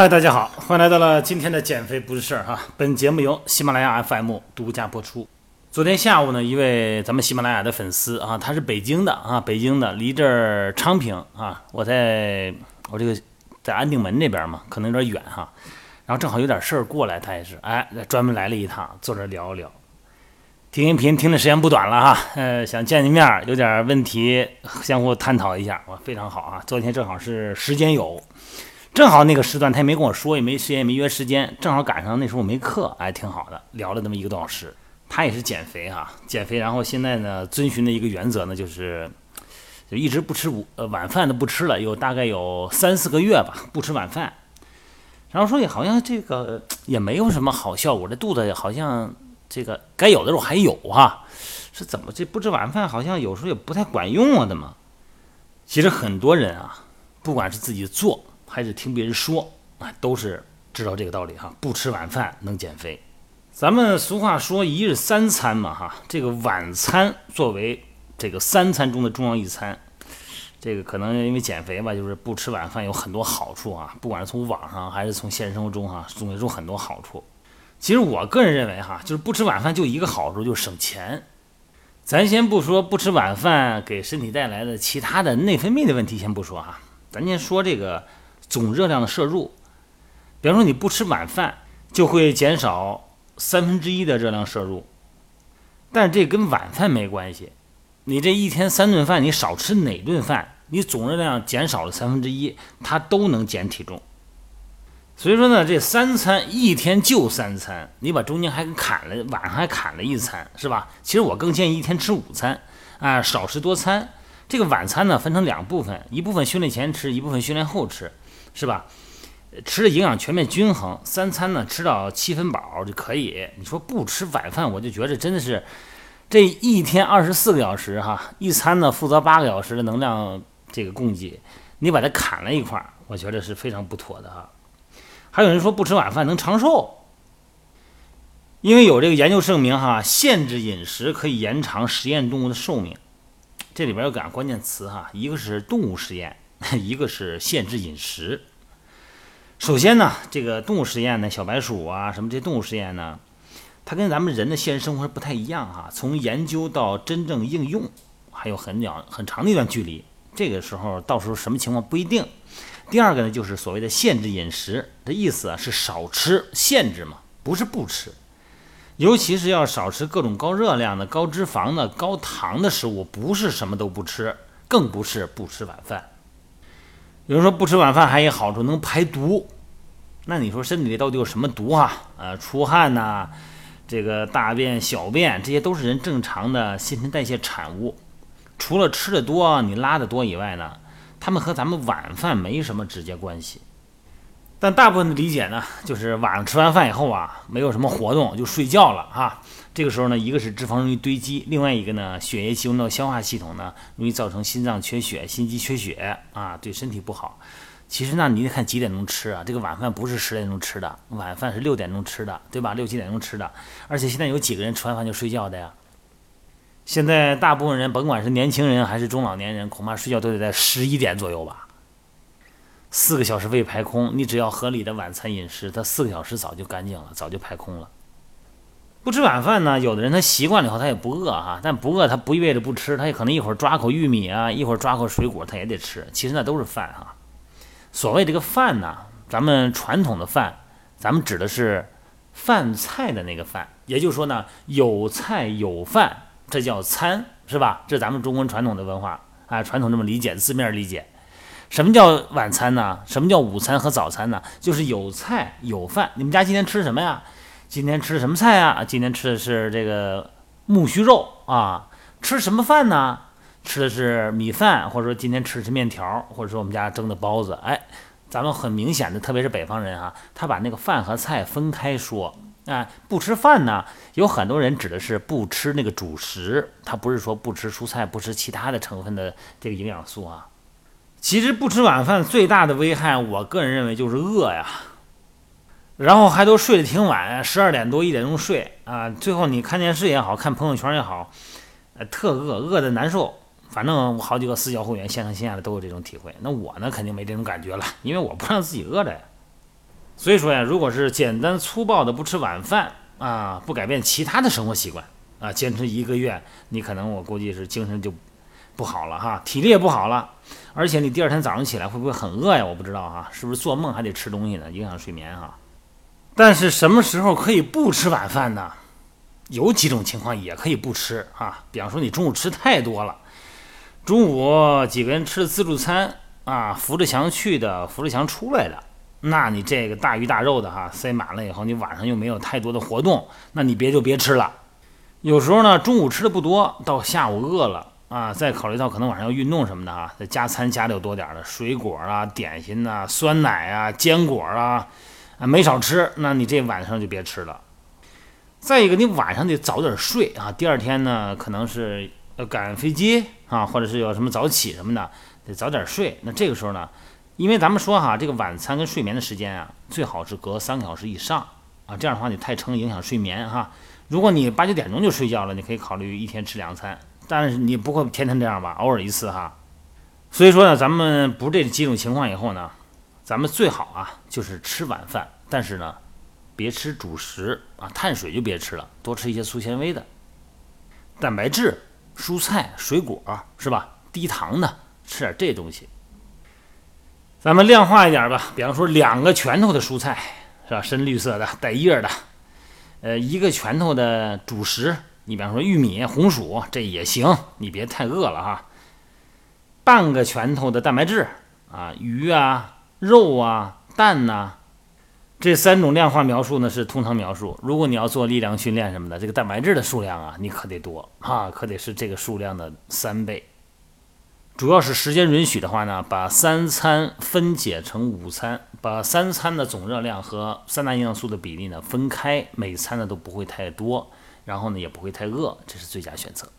嗨，大家好，欢迎来到了今天的减肥不是事儿哈。本节目由喜马拉雅 FM 独家播出。昨天下午呢，一位咱们喜马拉雅的粉丝啊，他是北京的啊，北京的，离这儿昌平啊，我在我这个在安定门那边嘛，可能有点远哈。然后正好有点事儿过来，他也是哎，专门来了一趟，坐这聊一聊。听音频听的时间不短了哈，呃，想见见面，有点问题相互探讨一下，哇，非常好啊。昨天正好是时间有。正好那个时段他也没跟我说，也没时间，也没约时间，正好赶上那时候我没课，哎，挺好的，聊了那么一个多小时。他也是减肥哈，减肥，然后现在呢，遵循的一个原则呢，就是就一直不吃午呃晚饭都不吃了，有大概有三四个月吧，不吃晚饭。然后说也好像这个也没有什么好效果，这肚子好像这个该有的时候还有哈，是怎么这不吃晚饭好像有时候也不太管用啊的嘛？其实很多人啊，不管是自己做。还是听别人说啊，都是知道这个道理哈。不吃晚饭能减肥。咱们俗话说一日三餐嘛哈，这个晚餐作为这个三餐中的重要一餐，这个可能因为减肥吧，就是不吃晚饭有很多好处啊。不管是从网上还是从现实生活中哈，总结出很多好处。其实我个人认为哈，就是不吃晚饭就一个好处，就是省钱。咱先不说不吃晚饭给身体带来的其他的内分泌的问题，先不说哈，咱先说这个。总热量的摄入，比方说你不吃晚饭，就会减少三分之一的热量摄入，但这跟晚饭没关系。你这一天三顿饭，你少吃哪顿饭，你总热量减少了三分之一，它都能减体重。所以说呢，这三餐一天就三餐，你把中间还砍了，晚上还砍了一餐，是吧？其实我更建议一天吃午餐，啊，少食多餐。这个晚餐呢，分成两部分，一部分训练前吃，一部分训练后吃。是吧？吃的营养全面均衡，三餐呢吃到七分饱就可以。你说不吃晚饭，我就觉得真的是这一天二十四个小时哈，一餐呢负责八个小时的能量这个供给，你把它砍了一块儿，我觉得是非常不妥的哈。还有人说不吃晚饭能长寿，因为有这个研究证明哈，限制饮食可以延长实验动物的寿命。这里边有两个关键词哈，一个是动物实验。一个是限制饮食。首先呢，这个动物实验呢，小白鼠啊，什么这些动物实验呢，它跟咱们人的现实生活不太一样哈。从研究到真正应用，还有很长很长的一段距离。这个时候到时候什么情况不一定。第二个呢，就是所谓的限制饮食的意思啊，是少吃，限制嘛，不是不吃。尤其是要少吃各种高热量的、高脂肪的、高糖的食物，不是什么都不吃，更不是不吃晚饭。有人说不吃晚饭还有好处，能排毒。那你说身体里到底有什么毒啊？呃，出汗呐，这个大便、小便，这些都是人正常的新陈代谢产物。除了吃的多，你拉的多以外呢，他们和咱们晚饭没什么直接关系。但大部分的理解呢，就是晚上吃完饭以后啊，没有什么活动就睡觉了哈。这个时候呢，一个是脂肪容易堆积，另外一个呢，血液集中到消化系统呢，容易造成心脏缺血、心肌缺血啊，对身体不好。其实那，你得看几点钟吃啊。这个晚饭不是十点钟吃的，晚饭是六点钟吃的，对吧？六七点钟吃的。而且现在有几个人吃完饭就睡觉的呀？现在大部分人，甭管是年轻人还是中老年人，恐怕睡觉都得在十一点左右吧。四个小时未排空，你只要合理的晚餐饮食，它四个小时早就干净了，早就排空了。不吃晚饭呢，有的人他习惯了以后他也不饿哈，但不饿他不意味着不吃，他也可能一会儿抓口玉米啊，一会儿抓口水果，他也得吃。其实那都是饭哈。所谓这个饭呢，咱们传统的饭，咱们指的是饭菜的那个饭，也就是说呢，有菜有饭，这叫餐，是吧？这咱们中国传统的文化啊，传统这么理解，字面理解。什么叫晚餐呢？什么叫午餐和早餐呢？就是有菜有饭。你们家今天吃什么呀？今天吃什么菜呀？今天吃的是这个木须肉啊。吃什么饭呢？吃的是米饭，或者说今天吃的是面条，或者说我们家蒸的包子。哎，咱们很明显的，特别是北方人啊，他把那个饭和菜分开说。哎，不吃饭呢，有很多人指的是不吃那个主食，他不是说不吃蔬菜，不吃其他的成分的这个营养素啊。其实不吃晚饭最大的危害，我个人认为就是饿呀。然后还都睡得挺晚，十二点多一点钟睡啊。最后你看电视也好看朋友圈也好，呃，特饿，饿的难受。反正好几个私教会员线上线下的都有这种体会。那我呢，肯定没这种感觉了，因为我不让自己饿着呀。所以说呀，如果是简单粗暴的不吃晚饭啊，不改变其他的生活习惯啊，坚持一个月，你可能我估计是精神就不好了哈，体力也不好了，而且你第二天早上起来会不会很饿呀？我不知道哈，是不是做梦还得吃东西呢，影响睡眠哈。但是什么时候可以不吃晚饭呢？有几种情况也可以不吃啊，比方说你中午吃太多了，中午几个人吃自助餐啊，扶着墙去的，扶着墙出来的。那你这个大鱼大肉的哈塞满了以后，你晚上又没有太多的活动，那你别就别吃了。有时候呢，中午吃的不多，到下午饿了啊，再考虑到可能晚上要运动什么的啊，再加餐加的有多点的水果啊、点心呐、酸奶啊、坚果啊，啊没少吃，那你这晚上就别吃了。再一个，你晚上得早点睡啊，第二天呢可能是要赶飞机啊，或者是有什么早起什么的，得早点睡。那这个时候呢？因为咱们说哈，这个晚餐跟睡眠的时间啊，最好是隔三个小时以上啊，这样的话你太撑影响睡眠哈。如果你八九点钟就睡觉了，你可以考虑一天吃两餐，但是你不会天天这样吧，偶尔一次哈。所以说呢，咱们不这几种情况以后呢，咱们最好啊就是吃晚饭，但是呢，别吃主食啊，碳水就别吃了，多吃一些粗纤维的，蛋白质、蔬菜、水果是吧？低糖的，吃点这东西。咱们量化一点吧，比方说两个拳头的蔬菜是吧，深绿色的带叶的，呃，一个拳头的主食，你比方说玉米、红薯，这也行，你别太饿了哈。半个拳头的蛋白质啊，鱼啊、肉啊、蛋呐，这三种量化描述呢是通常描述。如果你要做力量训练什么的，这个蛋白质的数量啊，你可得多啊，可得是这个数量的三倍。主要是时间允许的话呢，把三餐分解成午餐，把三餐的总热量和三大营养素的比例呢分开，每餐呢都不会太多，然后呢也不会太饿，这是最佳选择。